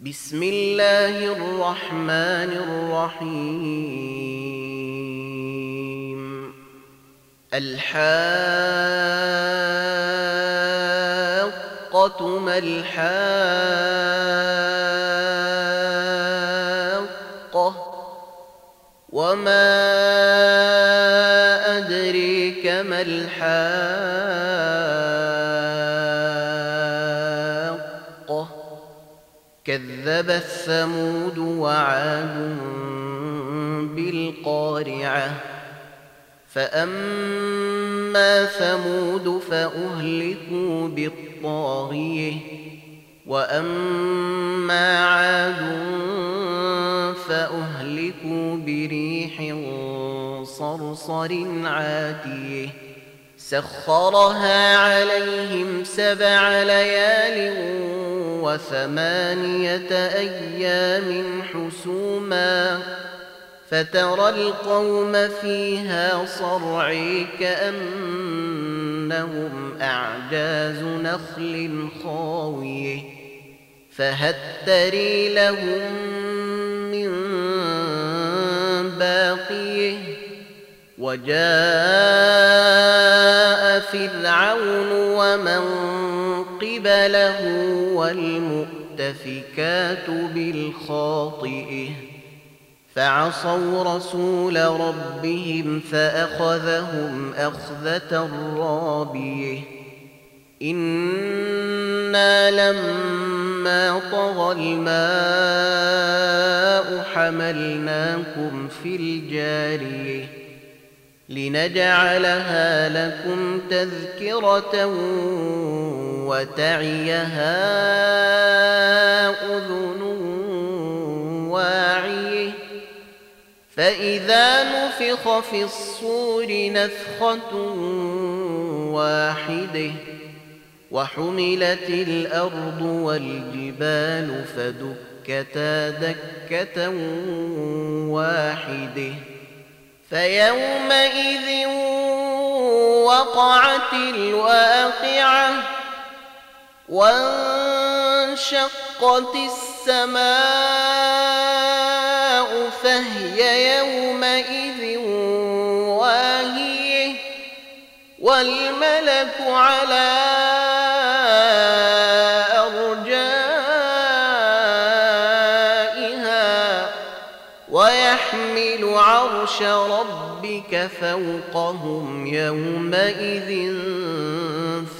بسم الله الرحمن الرحيم. الحاقة ما الحاقة وما أدريك ما الحاقة. كذب الثمود وعاد بالقارعة. فأما ثمود فأهلكوا بالطاغية. وأما عاد فأهلكوا بريح صرصر عاتية. سخرها عليهم سبع ليال وثمانية أيام حسوما فترى القوم فيها صرعي كأنهم أعجاز نخل خاوية فهل تري لهم من باقية وجاء فرعون ومن قبله والمؤتفكات بالخاطئه. فعصوا رسول ربهم فأخذهم أخذة رابية. إنا لما طغى الماء حملناكم في الجارية. لنجعلها لكم تذكرة وتعيها أذن واعيه فإذا نفخ في الصور نفخة واحدة وحملت الأرض والجبال فدكتا دكة واحدة. فيومئذ وقعت الواقعة وانشقت السماء فهي يومئذ واهية والملك على أرجائها ويحمل عرش ربك فوقهم يومئذ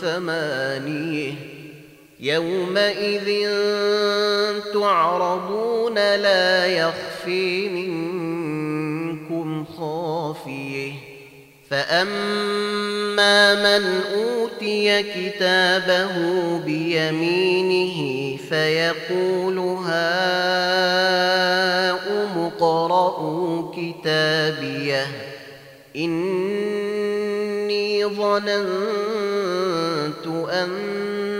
ثمانية يومئذ تعرضون لا يخفي منكم خافية. فأما من أوتي كتابه بيمينه فيقول هاؤم اقرءوا كتابيه. إني ظننت أني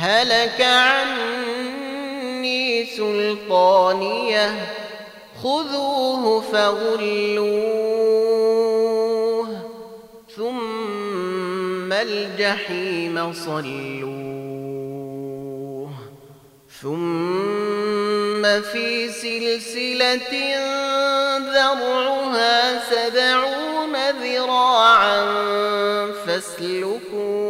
هلك عني سلطانية خذوه فغلوه ثم الجحيم صلوه ثم في سلسلة ذرعها سبعون ذراعا فاسلكوه.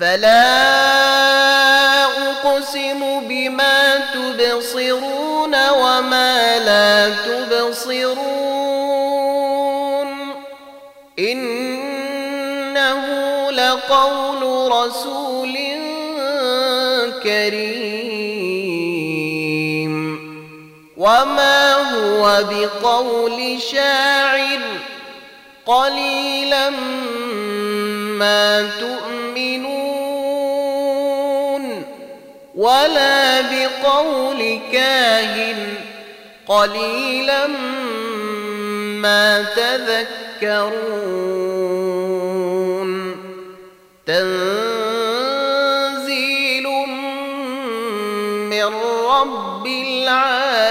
فلا أقسم بما تبصرون وما لا تبصرون إنه لقول رسول كريم وما هو بقول شاعر قليلا ما تؤمنون ولا بقول كاهن. قليلا ما تذكرون. تنزيل من رب العالمين.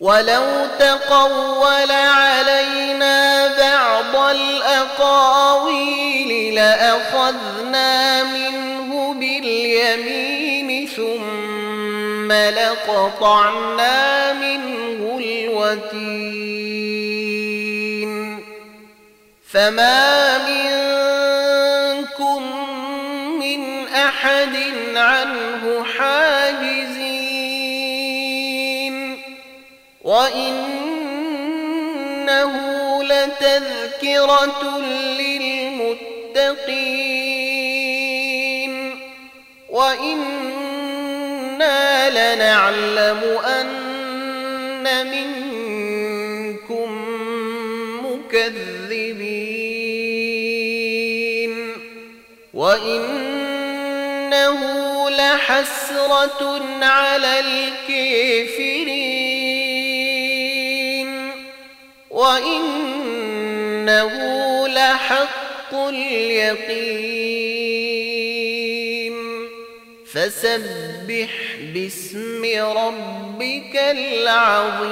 ولو تقول علينا لأخذنا منه باليمين ثم لقطعنا منه الوتين. فما منكم من أحد عنه حاجزين. وإنه لتذكرة للمتقين وإنا لنعلم أن منكم مكذبين وإنه لحسرة على الكافرين وإنه لحق اليقين. فسبح باسم ربك العظيم.